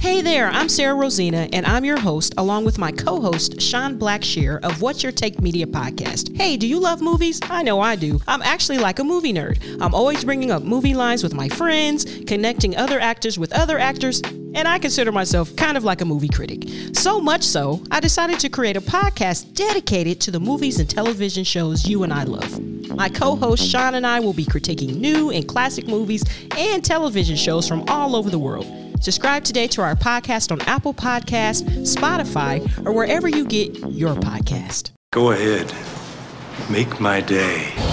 Hey there, I'm Sarah Rosina, and I'm your host, along with my co host, Sean Blackshear of What's Your Take Media podcast. Hey, do you love movies? I know I do. I'm actually like a movie nerd. I'm always bringing up movie lines with my friends, connecting other actors with other actors, and I consider myself kind of like a movie critic. So much so, I decided to create a podcast dedicated to the movies and television shows you and I love. My co host Sean and I will be critiquing new and classic movies and television shows from all over the world. Subscribe today to our podcast on Apple Podcasts, Spotify, or wherever you get your podcast. Go ahead. Make my day.